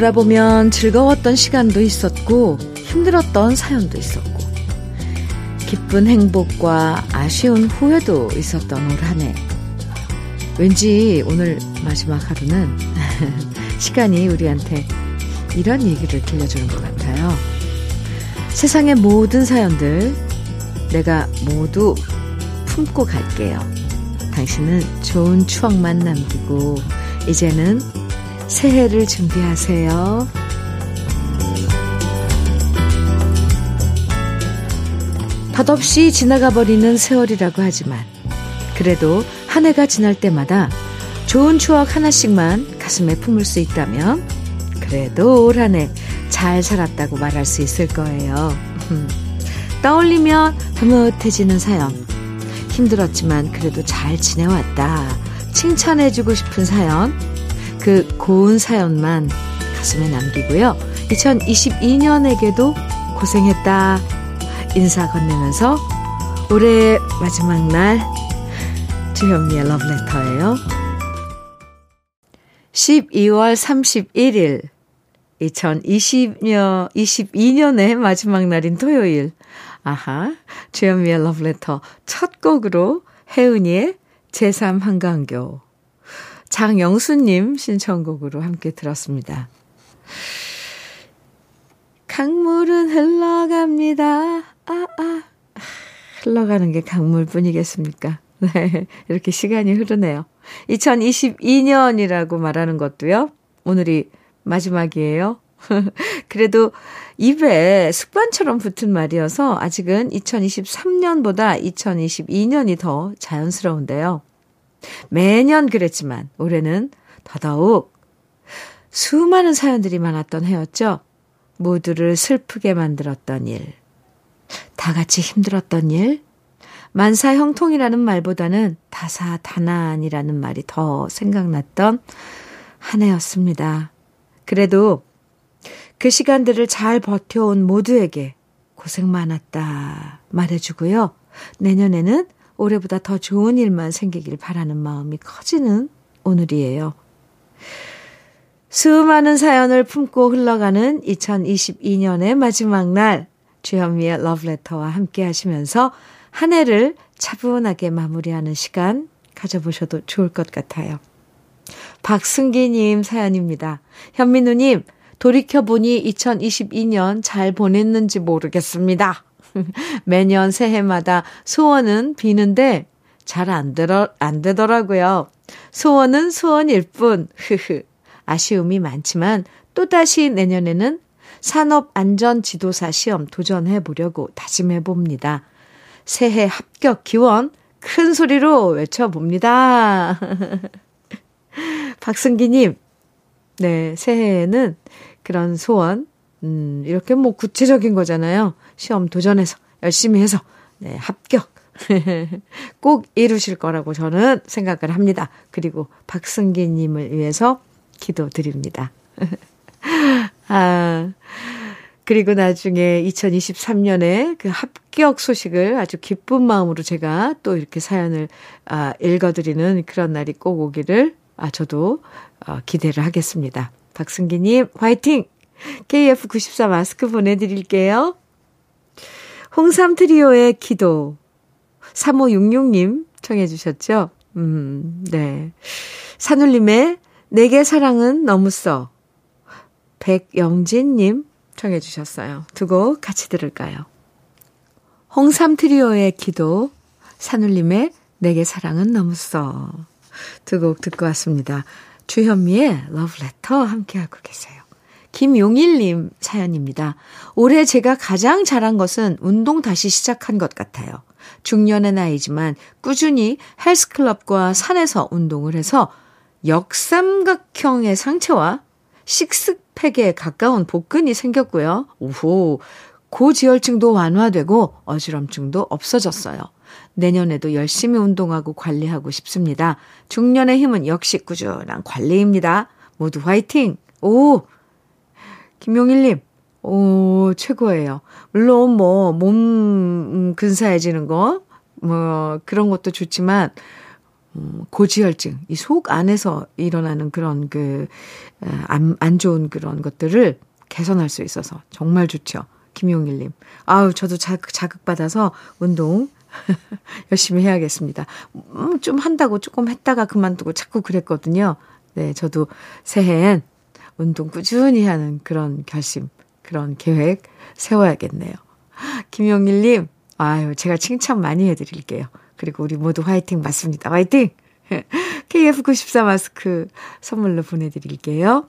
돌아보면 즐거웠던 시간도 있었고 힘들었던 사연도 있었고 기쁜 행복과 아쉬운 후회도 있었던 올 한 해. 왠지 오늘 마지막 하루는 시간이 우리한테 이런 얘기를 들려주는 것 같아요. 세상의 모든 사연들 내가 모두 품고 갈게요. 당신은 좋은 추억만 남기고 이제는 새해를 준비하세요. 덧없이 지나가 버리는 세월이라고 하지만 그래도 한 해가 지날 때마다 좋은 추억 하나씩만 가슴에 품을 수 있다면 그래도 올 한 해 잘 살았다고 말할 수 있을 거예요. 떠올리면 흐뭇해지는 사연. 힘들었지만 그래도 잘 지내왔다. 칭찬해주고 싶은 사연. 그 고운 사연만 가슴에 남기고요. 2022년에게도 고생했다. 인사 건네면서 올해 마지막 날 주현미의 러브레터예요. 12월 31일 2020년 22년의 마지막 날인 토요일. 아하. 주현미의 러브레터 첫 곡으로 혜은이의 제3 한강교 장영수님 신청곡으로 함께 들었습니다. 강물은 흘러갑니다. 아, 아. 흘러가는 게 강물뿐이겠습니까? 네. 이렇게 시간이 흐르네요. 2022년이라고 말하는 것도요. 오늘이 마지막이에요. 그래도 입에 습관처럼 붙은 말이어서 아직은 2023년보다 2022년이 더 자연스러운데요. 매년 그랬지만 올해는 더더욱 수많은 사연들이 많았던 해였죠. 모두를 슬프게 만들었던 일, 다 같이 힘들었던 일, 만사형통이라는 말보다는 다사다난이라는 말이 더 생각났던 한 해였습니다. 그래도 그 시간들을 잘 버텨온 모두에게 고생 많았다 말해주고요. 내년에는 올해보다 더 좋은 일만 생기길 바라는 마음이 커지는 오늘이에요. 수많은 사연을 품고 흘러가는 2022년의 마지막 날, 주현미의 러브레터와 함께 하시면서 한 해를 차분하게 마무리하는 시간 가져보셔도 좋을 것 같아요. 박승기님 사연입니다. 현민우님, 돌이켜보니 2022년 잘 보냈는지 모르겠습니다. 매년 새해마다 소원은 비는데 잘안 되더, 안 되더라고요. 소원은 소원일 뿐, 흐흐. 아쉬움이 많지만 또다시 내년에는 산업안전지도사 시험 도전해 보려고 다짐해 봅니다. 새해 합격 기원 큰 소리로 외쳐봅니다. 박승기님, 네, 새해에는 그런 소원, 음, 이렇게 뭐 구체적인 거잖아요. 시험 도전해서, 열심히 해서, 네, 합격. 꼭 이루실 거라고 저는 생각을 합니다. 그리고 박승기 님을 위해서 기도 드립니다. 아, 그리고 나중에 2023년에 그 합격 소식을 아주 기쁜 마음으로 제가 또 이렇게 사연을 아, 읽어드리는 그런 날이 꼭 오기를 아, 저도 어, 기대를 하겠습니다. 박승기님, 화이팅! KF94 마스크 보내드릴게요. 홍삼 트리오의 기도. 3566님 청해 주셨죠? 음, 네. 산울림의 내게 사랑은 너무 써. 백영진님 청해 주셨어요. 두 곡 같이 들을까요? 홍삼 트리오의 기도, 산울림의 내게 사랑은 너무 써. 두 곡 듣고 왔습니다. 주현미의 러브레터 함께하고 계세요. 김용일님 사연입니다. 올해 제가 가장 잘한 것은 운동 다시 시작한 것 같아요. 중년의 나이지만 꾸준히 헬스클럽과 산에서 운동을 해서 역삼각형의 상체와 식스팩에 가까운 복근이 생겼고요. 오호, 고지혈증도 완화되고 어지럼증도 없어졌어요. 내년에도 열심히 운동하고 관리하고 싶습니다. 중년의 힘은 역시 꾸준한 관리입니다. 모두 화이팅! 오! 김용일님, 오, 최고예요. 물론 뭐, 몸 근사해지는 거, 뭐, 그런 것도 좋지만, 음, 고지혈증, 이 속 안에서 일어나는 그런 그, 안, 안 좋은 그런 것들을 개선할 수 있어서 정말 좋죠. 김용일님. 아우, 저도 자극, 자극받아서 운동 열심히 해야겠습니다. 음, 좀 한다고 조금 했다가 그만두고 자꾸 그랬거든요. 네, 저도 새해엔 운동 꾸준히 하는 그런 결심, 그런 계획 세워야겠네요. 김용일님, 아유, 제가 칭찬 많이 해드릴게요. 그리고 우리 모두 화이팅 맞습니다. 화이팅! KF94 마스크 선물로 보내드릴게요.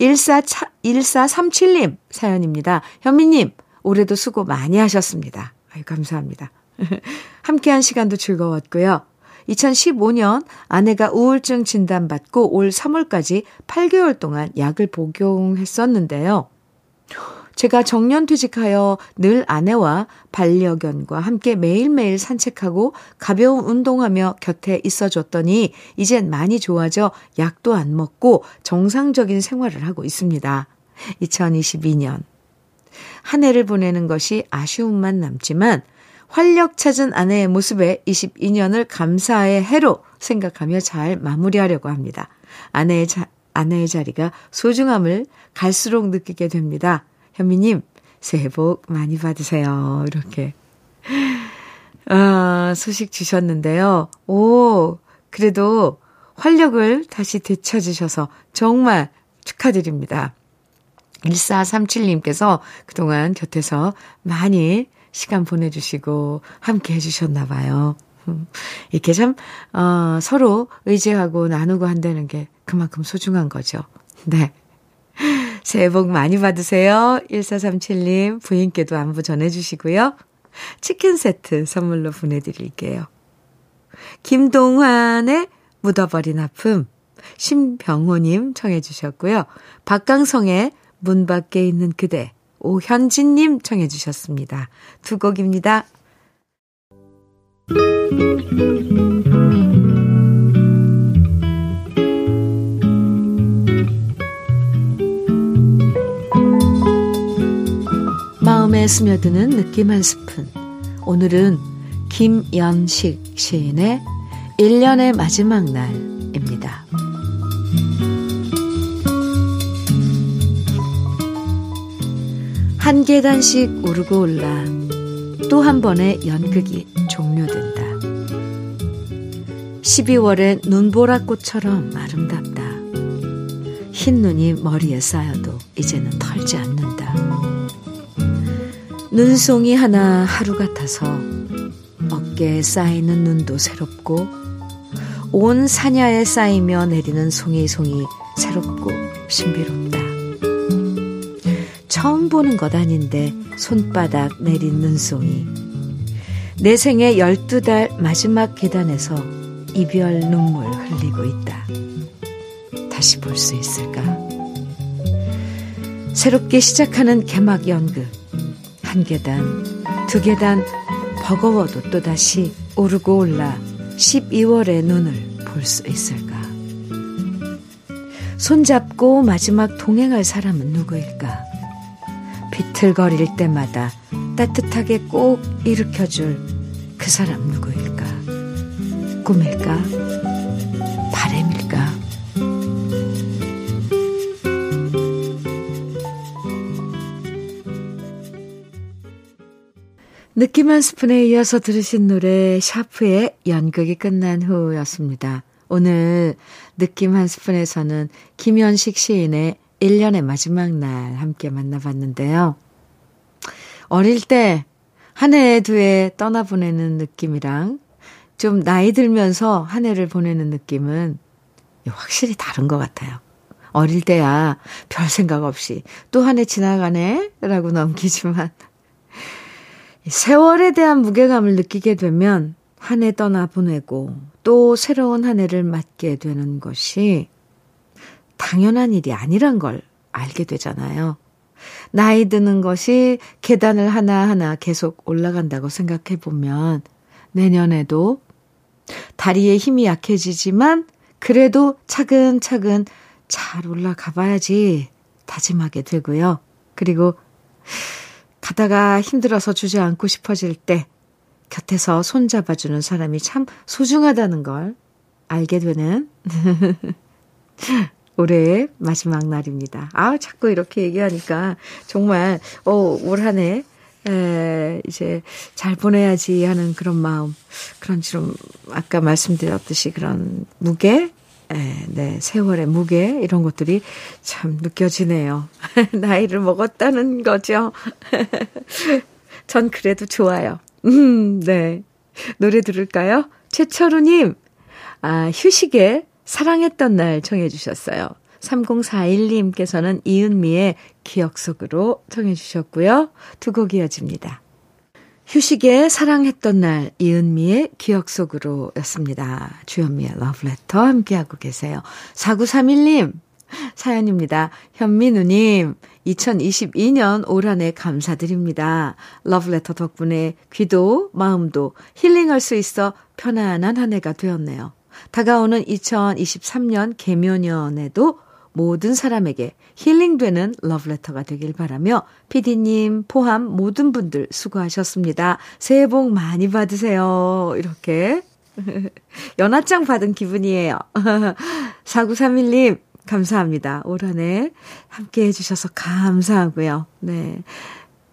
14, 1437님 사연입니다. 현미님, 올해도 수고 많이 하셨습니다. 아유, 감사합니다. 함께한 시간도 즐거웠고요. 2015년 아내가 우울증 진단받고 올 3월까지 8개월 동안 약을 복용했었는데요. 제가 정년 퇴직하여 늘 아내와 반려견과 함께 매일매일 산책하고 가벼운 운동하며 곁에 있어줬더니 이젠 많이 좋아져 약도 안 먹고 정상적인 생활을 하고 있습니다. 2022년. 한 해를 보내는 것이 아쉬움만 남지만 활력 찾은 아내의 모습에 22년을 감사의 해로 생각하며 잘 마무리하려고 합니다. 아내의 자, 아내의 자리가 소중함을 갈수록 느끼게 됩니다. 현미님, 새해 복 많이 받으세요. 이렇게. 아, 소식 주셨는데요. 오, 그래도 활력을 다시 되찾으셔서 정말 축하드립니다. 1437님께서 그동안 곁에서 많이 시간 보내주시고 함께 해주셨나 봐요. 이렇게 참, 어, 서로 의지하고 나누고 한다는 게 그만큼 소중한 거죠. 네. 새해 복 많이 받으세요. 1437님, 부인께도 안부 전해주시고요. 치킨 세트 선물로 보내드릴게요. 김동환의 묻어버린 아픔, 심병호님 청해주셨고요. 박강성의 문 밖에 있는 그대, 오현진님 청해 주셨습니다. 두 곡입니다. 마음에 스며드는 느낌 한 스푼. 오늘은 김연식 시인의 1년의 마지막 날입니다. 한 계단씩 오르고 올라 또 한 번의 연극이 종료된다. 12월의 눈보라꽃처럼 아름답다. 흰 눈이 머리에 쌓여도 이제는 털지 않는다. 눈송이 하나 하루 같아서 어깨에 쌓이는 눈도 새롭고 온 사냐에 쌓이며 내리는 송이송이 새롭고 신비롭다. 처음 보는 것 아닌데 손바닥 내린 눈송이. 내 생애 12달 마지막 계단에서 이별 눈물 흘리고 있다. 다시 볼 수 있을까? 새롭게 시작하는 개막 연극. 한 계단, 두 계단 버거워도 또다시 오르고 올라 12월의 눈을 볼 수 있을까? 손잡고 마지막 동행할 사람은 누구일까? 비틀거릴 때마다 따뜻하게 꼭 일으켜줄 그 사람 누구일까? 꿈일까? 바램일까? 느낌 한 스푼에 이어서 들으신 노래 샤프의 연극이 끝난 후였습니다. 오늘 느낌 한 스푼에서는 김현식 시인의 1년의 마지막 날 함께 만나봤는데요. 어릴 때 한 해, 두 해 떠나보내는 느낌이랑 좀 나이 들면서 한 해를 보내는 느낌은 확실히 다른 것 같아요. 어릴 때야 별 생각 없이 또 한 해 지나가네? 라고 넘기지만 세월에 대한 무게감을 느끼게 되면 한 해 떠나보내고 또 새로운 한 해를 맞게 되는 것이 당연한 일이 아니란 걸 알게 되잖아요. 나이 드는 것이 계단을 하나하나 계속 올라간다고 생각해 보면 내년에도 다리에 힘이 약해지지만 그래도 차근차근 잘 올라가 봐야지 다짐하게 되고요. 그리고 가다가 힘들어서 주저앉고 싶어질 때 곁에서 손잡아주는 사람이 참 소중하다는 걸 알게 되는 올해의 마지막 날입니다. 아, 자꾸 이렇게 얘기하니까 정말, 어, 올 한 해, 에, 이제 잘 보내야지 하는 그런 마음, 그런 좀, 아까 말씀드렸듯이 그런 무게, 에, 네, 세월의 무게, 이런 것들이 참 느껴지네요. 나이를 먹었다는 거죠. 전 그래도 좋아요. 음, 네. 노래 들을까요? 최철우님, 아, 휴식에 사랑했던 날 청해 주셨어요. 3041님께서는 이은미의 기억 속으로 청해 주셨고요. 두 곡 이어집니다. 휴식에 사랑했던 날 이은미의 기억 속으로 였습니다. 주현미의 러브레터 함께하고 계세요. 4931님 사연입니다. 현민우님 2022년 올 한해 감사드립니다. 러브레터 덕분에 귀도 마음도 힐링할 수 있어 편안한 한 해가 되었네요. 다가오는 2023년 개묘년에도 모든 사람에게 힐링되는 러브레터가 되길 바라며 피디님 포함 모든 분들 수고하셨습니다. 새해 복 많이 받으세요. 이렇게 연하장 받은 기분이에요. 4931님 감사합니다. 올 한해 함께 해 주셔서 감사하고요. 네.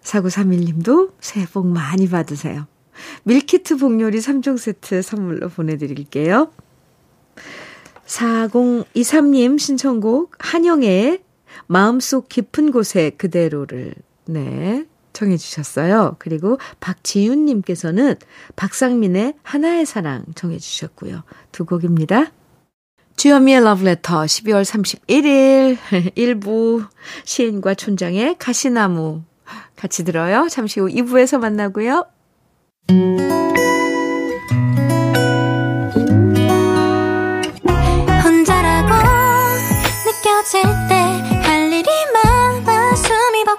4931님도 새해 복 많이 받으세요. 밀키트 복요리 3종 세트 선물로 보내드릴게요. 4023님 신청곡 한영의 마음속 깊은 곳에 그대로를 네 청해 주셨어요. 그리고 박지윤 님께서는 박상민의 하나의 사랑 청해 주셨고요. 두 곡입니다. 주현미의 러브레터 12월 31일 1부 시인과 촌장의 가시나무 같이 들어요. 잠시 후 2부에서 만나고요.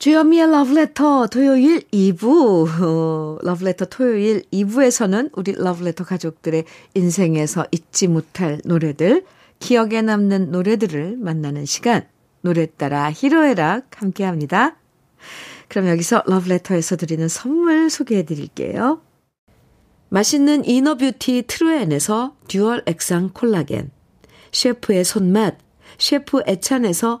주현미의 러브레터 토요일 2부. 러브레터 토요일 2부에서는 우리 러브레터 가족들의 인생에서 잊지 못할 노래들, 기억에 남는 노래들을 만나는 시간, 노래 따라 희로애락 함께 합니다. 그럼 여기서 러브레터에서 드리는 선물 소개해 드릴게요. 맛있는 inner beauty 트루엔에서 듀얼 액상 콜라겐, 셰프의 손맛, 셰프 애찬에서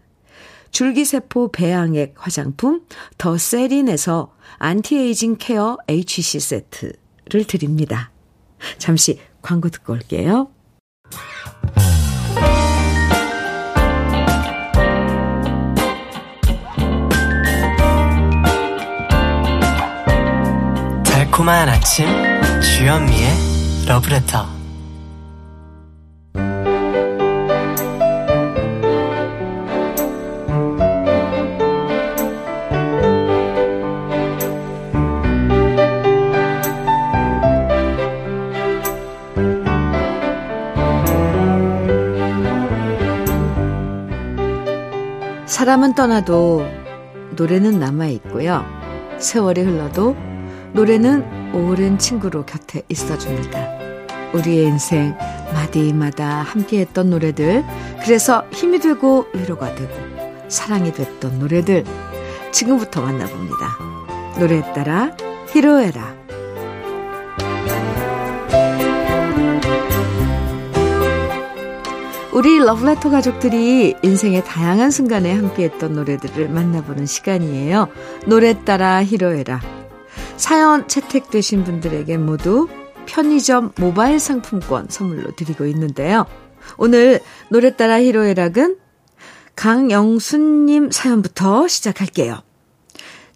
줄기세포 배양액 화장품 더 세린에서 안티에이징 케어 HC 세트를 드립니다. 잠시 광고 듣고 올게요. 달콤한 아침 주현미의 러브레터 사람은 떠나도 노래는 남아있고요. 세월이 흘러도 노래는 오랜 친구로 곁에 있어줍니다. 우리의 인생 마디마다 함께했던 노래들, 그래서 힘이 되고 위로가 되고 사랑이 됐던 노래들, 지금부터 만나봅니다. 노래에 따라 히로에라. 우리 러브레터 가족들이 인생의 다양한 순간에 함께했던 노래들을 만나보는 시간이에요. 노래 따라 히로에라. 사연 채택되신 분들에게 모두 편의점 모바일 상품권 선물로 드리고 있는데요. 오늘 노래 따라 히로에락은 강영순님 사연부터 시작할게요.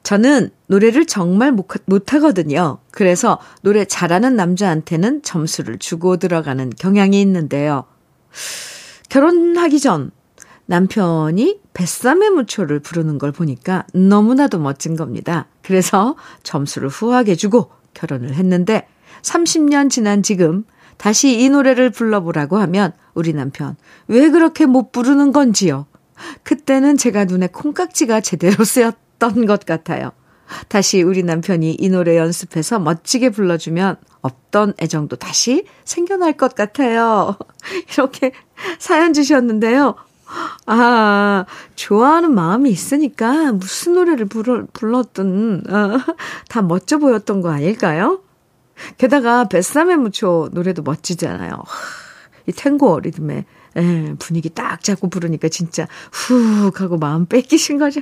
저는 노래를 정말 못하거든요. 그래서 노래 잘하는 남자한테는 점수를 주고 들어가는 경향이 있는데요. 결혼하기 전 남편이 뱃삼의 무초를 부르는 걸 보니까 너무나도 멋진 겁니다. 그래서 점수를 후하게 주고 결혼을 했는데 30년 지난 지금 다시 이 노래를 불러보라고 하면 우리 남편 왜 그렇게 못 부르는 건지요. 그때는 제가 눈에 콩깍지가 제대로 쓰였던 것 같아요. 다시 우리 남편이 이 노래 연습해서 멋지게 불러주면 없던 애정도 다시 생겨날 것 같아요. 이렇게 사연 주셨는데요. 아, 좋아하는 마음이 있으니까 무슨 노래를 불러, 불렀든, 어, 다 멋져 보였던 거 아닐까요? 게다가 뱃삼의 무초 노래도 멋지잖아요. 이 탱고 리듬에 예, 분위기 딱 잡고 부르니까 진짜 훅 하고 마음 뺏기신 거죠.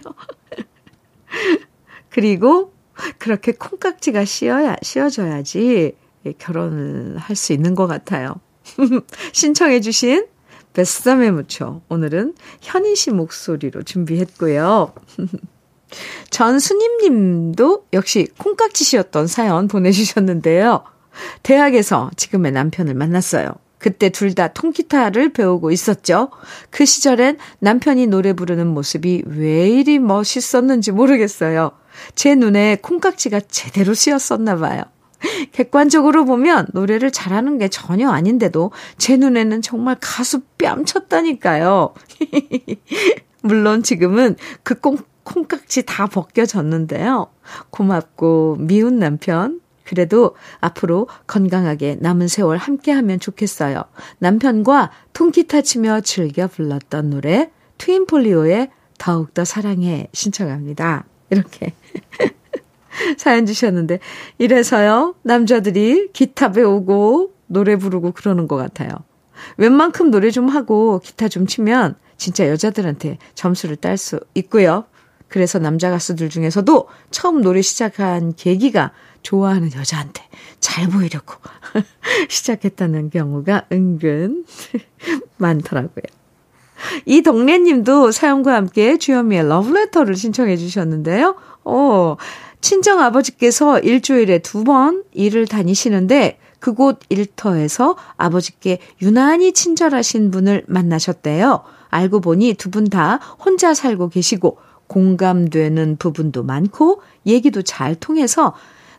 그리고 그렇게 콩깍지가 씌어야, 씌어져야지 결혼을 할 수 있는 것 같아요. 신청해 주신 뱃삼에 묻혀 오늘은 현인 씨 목소리로 준비했고요. 전수님 님도 역시 콩깍지씨였던 사연 보내주셨는데요. 대학에서 지금의 남편을 만났어요. 그때 둘 다 통기타를 배우고 있었죠. 그 시절엔 남편이 노래 부르는 모습이 왜 이리 멋있었는지 모르겠어요. 제 눈에 콩깍지가 제대로 씌었었나 봐요. 객관적으로 보면 노래를 잘하는 게 전혀 아닌데도 제 눈에는 정말 가수 뺨쳤다니까요. 물론 지금은 그 콩, 콩깍지 다 벗겨졌는데요. 고맙고 미운 남편. 그래도 앞으로 건강하게 남은 세월 함께하면 좋겠어요. 남편과 통기타 치며 즐겨 불렀던 노래 트윈폴리오의 더욱더 사랑해 신청합니다. 이렇게 사연 주셨는데 이래서요 남자들이 기타 배우고 노래 부르고 그러는 것 같아요. 웬만큼 노래 좀 하고 기타 좀 치면 진짜 여자들한테 점수를 딸 수 있고요. 그래서 남자 가수들 중에서도 처음 노래 시작한 계기가 좋아하는 여자한테 잘 보이려고 시작했다는 경우가 은근 많더라고요. 이 동네님도 사연과 함께 주현미의 러브레터를 신청해 주셨는데요. 어, 친정 아버지께서 일주일에 두 번 일을 다니시는데 그곳 일터에서 아버지께 유난히 친절하신 분을 만나셨대요. 알고 보니 두 분 다 혼자 살고 계시고 공감되는 부분도 많고 얘기도 잘 통해서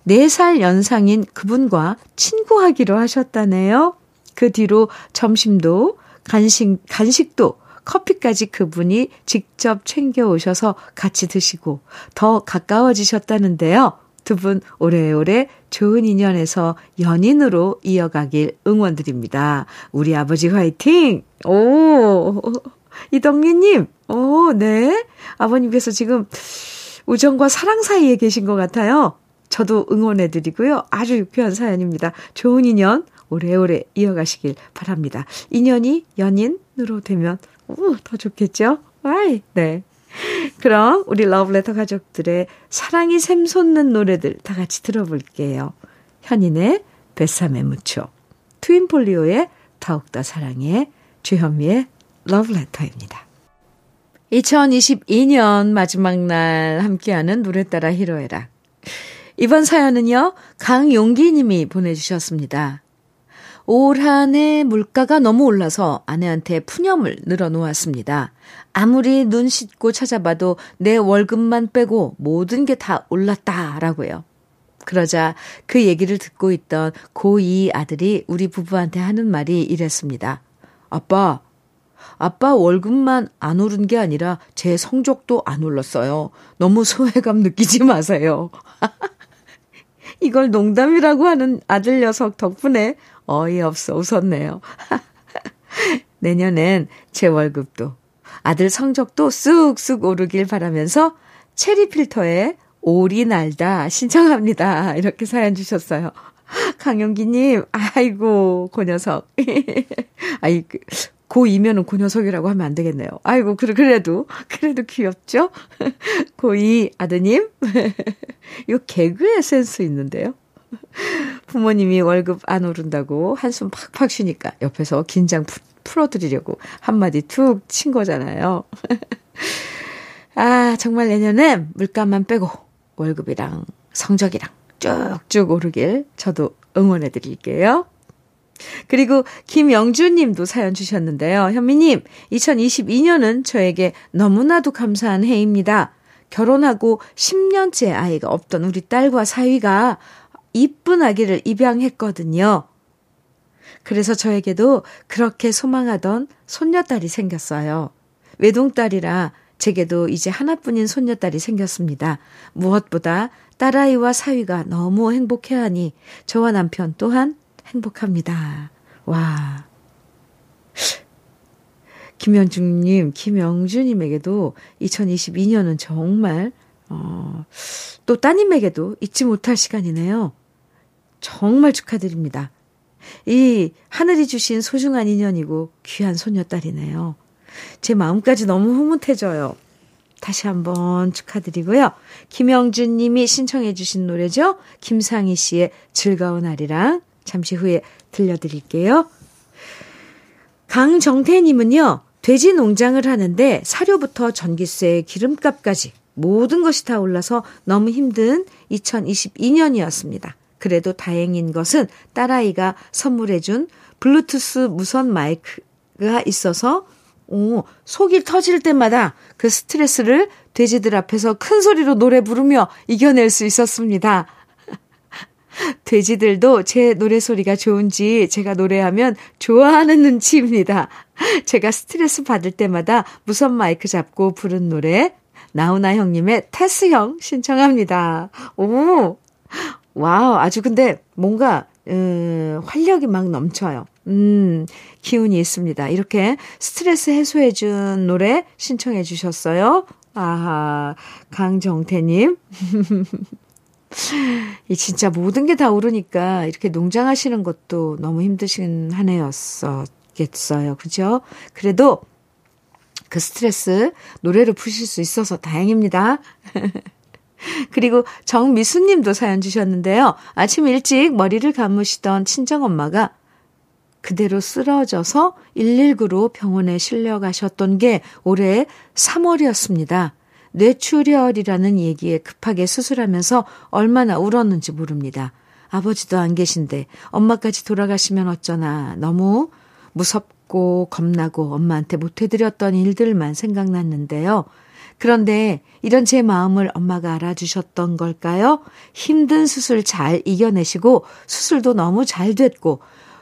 4살 연상인 그분과 친구하기로 하셨다네요. 그 뒤로 점심도 간식, 간식도 커피까지 그분이 직접 챙겨오셔서 같이 드시고 더 가까워지셨다는데요. 두 분 오래오래 좋은 인연에서 연인으로 이어가길 응원드립니다. 우리 아버지 화이팅! 오, 이덕리님, 오, 네. 아버님께서 지금 우정과 사랑 사이에 계신 것 같아요. 저도 응원해드리고요. 아주 유쾌한 사연입니다. 좋은 인연 오래오래 이어가시길 바랍니다. 인연이 연인으로 되면 오, 더 좋겠죠? 와이, 네. 그럼 우리 러브레터 가족들의 사랑이 샘솟는 노래들 다 같이 들어볼게요. 현인의 뱃삼에 묻혀, 트윈폴리오의 더욱더 사랑해, 주현미의 러브레터입니다. 2022년 마지막 날 함께하는 노래 따라 히로에락. 이번 사연은요, 강용기 님이 보내주셨습니다. 올 한 해 물가가 너무 올라서 아내한테 푸념을 늘어놓았습니다. 아무리 눈 씻고 찾아봐도 내 월급만 빼고 모든 게 다 올랐다라고요. 그러자 그 얘기를 듣고 있던 고2 아들이 우리 부부한테 하는 말이 이랬습니다. 아빠, 아빠 월급만 안 오른 게 아니라 제 성적도 안 올랐어요. 너무 소외감 느끼지 마세요. 이걸 농담이라고 하는 아들 녀석 덕분에 어이없어 웃었네요. 내년엔 제 월급도 아들 성적도 쑥쑥 오르길 바라면서 체리 필터에 오리 날다 신청합니다. 이렇게 사연 주셨어요. 강영기님, 아이고, 그 녀석. 아이, 그, 고2면은 그 녀석이라고 하면 안 되겠네요. 아이고, 그래도, 그래도 귀엽죠? 고2 아드님. 이 개그의 센스 있는데요. 부모님이 월급 안 오른다고 한숨 팍팍 쉬니까 옆에서 긴장 풀어드리려고 한마디 툭 친 거잖아요. 아, 정말 내년에 물가만 빼고 월급이랑 성적이랑 쭉쭉 오르길 저도 응원해 드릴게요. 그리고 김영주 님도 사연 주셨는데요. 현미님, 2022년은 저에게 너무나도 감사한 해입니다. 결혼하고 10년째 아이가 없던 우리 딸과 사위가 이쁜 아기를 입양했거든요. 그래서 저에게도 그렇게 소망하던 손녀딸이 생겼어요. 외동딸이라 제게도 이제 하나뿐인 손녀딸이 생겼습니다. 무엇보다 딸아이와 사위가 너무 행복해하니 저와 남편 또한 행복합니다. 와. 김현중님, 김영주님에게도 2022년은 정말, 어, 또 따님에게도 잊지 못할 시간이네요. 정말 축하드립니다. 이 하늘이 주신 소중한 인연이고 귀한 소녀딸이네요. 제 마음까지 너무 흐뭇해져요. 다시 한번 축하드리고요. 김영준 님이 신청해 주신 노래죠. 김상희 씨의 즐거운 날이랑 잠시 후에 들려드릴게요. 강정태 님은요. 돼지 농장을 하는데 사료부터 전기세, 기름값까지 모든 것이 다 올라서 너무 힘든 2022년이었습니다. 그래도 다행인 것은 딸아이가 선물해준 블루투스 무선 마이크가 있어서 오, 속이 터질 때마다 그 스트레스를 돼지들 앞에서 큰 소리로 노래 부르며 이겨낼 수 있었습니다. 돼지들도 제 노래소리가 좋은지 제가 노래하면 좋아하는 눈치입니다. 제가 스트레스 받을 때마다 무선 마이크 잡고 부른 노래, 나훈아 형님의 테스 형 신청합니다. 오! 와우, 아주 근데 뭔가, 음, 활력이 막 넘쳐요. 음, 기운이 있습니다. 이렇게 스트레스 해소해준 노래 신청해 주셨어요. 아하, 강정태님. 이 진짜 모든 게 다 오르니까 이렇게 농장 하시는 것도 너무 힘드신 한 해였었겠어요. 그죠? 그래도 그 스트레스 노래로 푸실 수 있어서 다행입니다. 그리고 정미수 님도 사연 주셨는데요. 아침 일찍 머리를 감으시던 친정엄마가 그대로 쓰러져서 119로 병원에 실려가셨던 게 올해 3월이었습니다. 뇌출혈이라는 얘기에 급하게 수술하면서 얼마나 울었는지 모릅니다. 아버지도 안 계신데 엄마까지 돌아가시면 어쩌나 너무 무섭고 겁나고 엄마한테 못해드렸던 일들만 생각났는데요. 그런데 이런 제 마음을 엄마가 알아주셨던 걸까요? 힘든 수술 잘 이겨내시고 수술도 너무 잘 됐고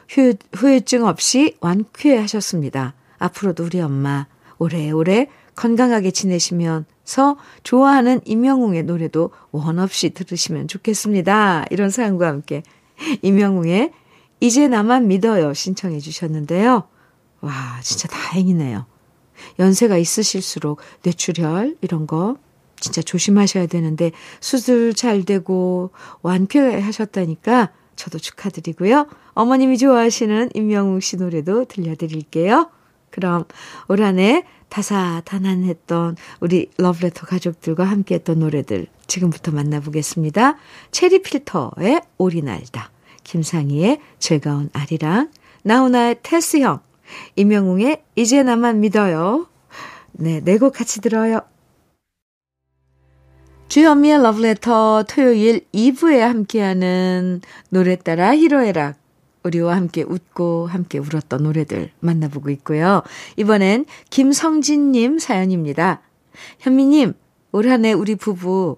후, 후유증 없이 완쾌 하셨습니다. 앞으로도 우리 엄마 오래오래 건강하게 지내시면서 좋아하는 임영웅의 노래도 원 없이 들으시면 좋겠습니다. 이런 사연과 함께 임영웅의 이제 나만 믿어요 신청해 주셨는데요. 와, 진짜 다행이네요. 연세가 있으실수록 뇌출혈 이런 거 진짜 조심하셔야 되는데 수술 잘 되고 완쾌하셨다니까 저도 축하드리고요. 어머님이 좋아하시는 임명웅 씨 노래도 들려드릴게요. 그럼 올 한해 다사다난했던 우리 러브레터 가족들과 함께했던 노래들 지금부터 만나보겠습니다. 체리 필터의 오리 날다, 김상희의 즐거운 아리랑, 나훈아의 테스형, 임영웅의 이제 나만 믿어요. 네, 네 곡 같이 들어요. 주현미의 러브레터 토요일 2부에 함께하는 노래 따라 히로에락. 우리와 함께 웃고 함께 울었던 노래들 만나보고 있고요. 이번엔 김성진님 사연입니다. 현미님, 올 한 해 우리 부부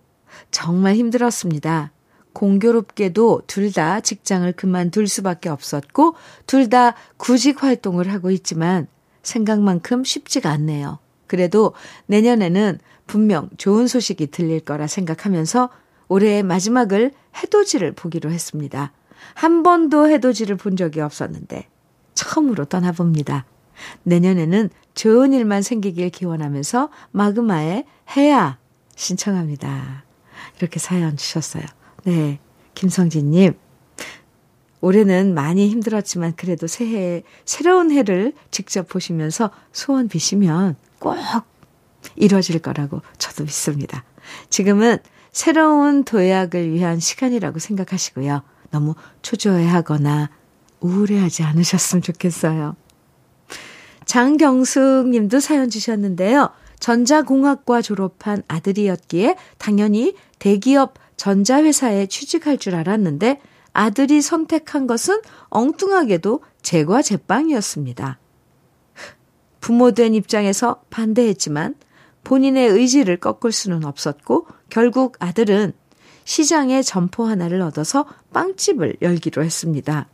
정말 힘들었습니다. 공교롭게도 둘 다 직장을 그만둘 수밖에 없었고, 둘 다 구직 활동을 하고 있지만 생각만큼 쉽지가 않네요. 그래도 내년에는 분명 좋은 소식이 들릴 거라 생각하면서 올해의 마지막을 해돋이를 보기로 했습니다. 한 번도 해돋이를 본 적이 없었는데 처음으로 떠나봅니다. 내년에는 좋은 일만 생기길 기원하면서 마그마의 해야 신청합니다. 이렇게 사연 주셨어요. 네. 김성진님. 올해는 많이 힘들었지만 그래도 새해, 새로운 해를 직접 보시면서 소원 비시면 꼭 이루어질 거라고 저도 믿습니다. 지금은 새로운 도약을 위한 시간이라고 생각하시고요. 너무 초조해 하거나 우울해하지 않으셨으면 좋겠어요. 장경숙 님도 사연 주셨는데요. 전자공학과 졸업한 아들이었기에 당연히 대기업 전자회사에 취직할 줄 알았는데 아들이 선택한 것은 엉뚱하게도 제과 제빵이었습니다. 부모된 입장에서 반대했지만 본인의 의지를 꺾을 수는 없었고 결국 아들은 시장에 점포 하나를 얻어서 빵집을 열기로 했습니다.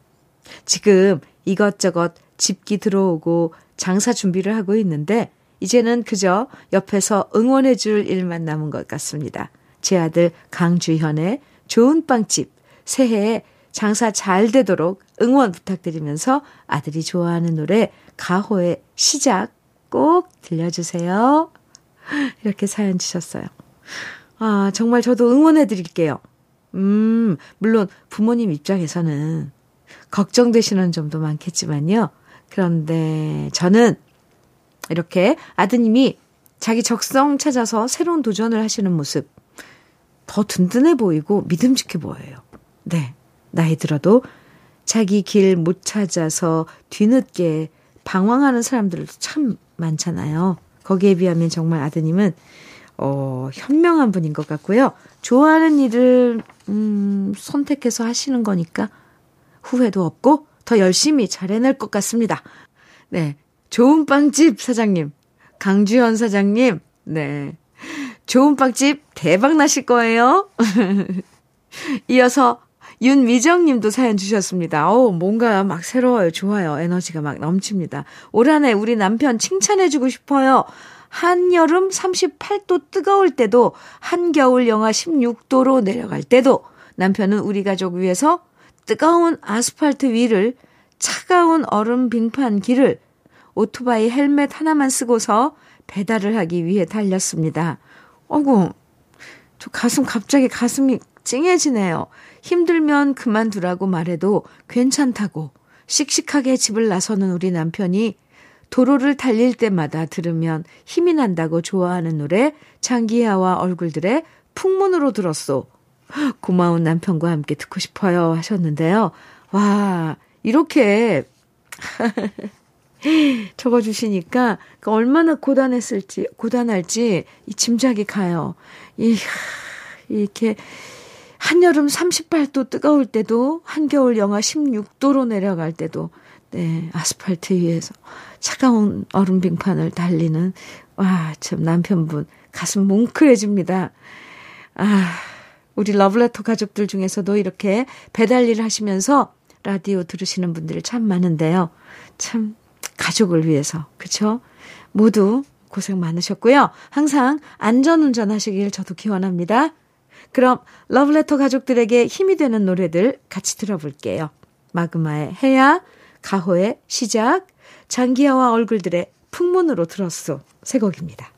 지금 이것저것 집기 들어오고 장사 준비를 하고 있는데 이제는 그저 옆에서 응원해 줄 일만 남은 것 같습니다. 제 아들 강주현의 좋은 빵집 새해에 장사 잘 되도록 응원 부탁드리면서 아들이 좋아하는 노래 가호의 시작 꼭 들려주세요. 이렇게 사연 주셨어요. 아, 정말 저도 응원해 드릴게요. 음, 물론 부모님 입장에서는 걱정되시는 점도 많겠지만요. 그런데 저는 이렇게 아드님이 자기 적성 찾아서 새로운 도전을 하시는 모습 더 든든해 보이고 믿음직해 보여요. 네. 나이 들어도 자기 길 못 찾아서 뒤늦게 방황하는 사람들도 참 많잖아요. 거기에 비하면 정말 아드님은 어, 현명한 분인 것 같고요. 좋아하는 일을 음, 선택해서 하시는 거니까 후회도 없고 더 열심히 잘 해낼 것 같습니다. 네. 좋은 빵집 사장님, 강주현 사장님, 네. 좋은 빵집 대박 나실 거예요. 이어서 윤미정 님도 사연 주셨습니다. 어우, 뭔가 막 새로워요. 좋아요. 에너지가 막 넘칩니다. 올 한 해 우리 남편 칭찬해주고 싶어요. 한여름 38도 뜨거울 때도, 한겨울 영하 16도로 내려갈 때도, 남편은 우리 가족 위해서 뜨거운 아스팔트 위를 차가운 얼음 빙판 길을 오토바이 헬멧 하나만 쓰고서 배달을 하기 위해 달렸습니다. 어구, 저 가슴 갑자기 가슴이 찡해지네요. 힘들면 그만두라고 말해도 괜찮다고 씩씩하게 집을 나서는 우리 남편이 도로를 달릴 때마다 들으면 힘이 난다고 좋아하는 노래 장기하와 얼굴들의 풍문으로 들었소. 고마운 남편과 함께 듣고 싶어요 하셨는데요. 와, 이렇게 적어주시니까 그 얼마나 고단했을지, 고단할지 이 짐작이 가요. 이, 이렇게 한여름 38도 뜨거울 때도 한겨울 영하 16도로 내려갈 때도 네, 아스팔트 위에서 차가운 얼음 빙판을 달리는 와, 참 남편분 가슴 뭉클해집니다. 아, 우리 러블레터 가족들 중에서도 이렇게 배달 일을 하시면서 라디오 들으시는 분들이 참 많은데요. 참 가족을 위해서 그쵸 모두 고생 많으셨고요. 항상 안전운전 하시길 저도 기원합니다. 그럼 러브레터 가족들에게 힘이 되는 노래들 같이 들어볼게요. 마그마의 해야, 가호의 시작, 장기하와 얼굴들의 풍문으로 들었소. 새 곡입니다.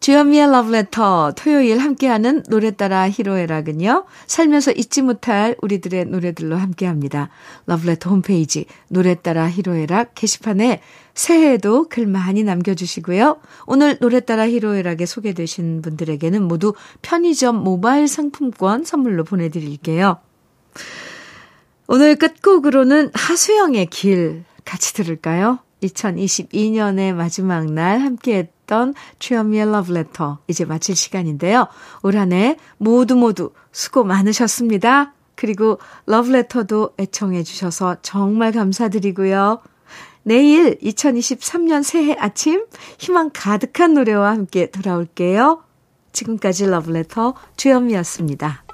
주현미의 러브레터 토요일 함께하는 노래 따라 히로에락은요. 살면서 잊지 못할 우리들의 노래들로 함께합니다. 러브레터 홈페이지 노래 따라 히로에락 게시판에 새해에도 글 많이 남겨주시고요. 오늘 노래 따라 히로에락에 소개되신 분들에게는 모두 편의점 모바일 상품권 선물로 보내드릴게요. 오늘 끝곡으로는 하수영의 길 같이 들을까요? 2022년의 마지막 날 함께 했던 주현미의 러브레터 이제 마칠 시간인데요. 올 한 해 모두 모두 수고 많으셨습니다. 그리고 러브레터도 애청해 주셔서 정말 감사드리고요. 내일 2023년 새해 아침 희망 가득한 노래와 함께 돌아올게요. 지금까지 러브레터 주현미였습니다.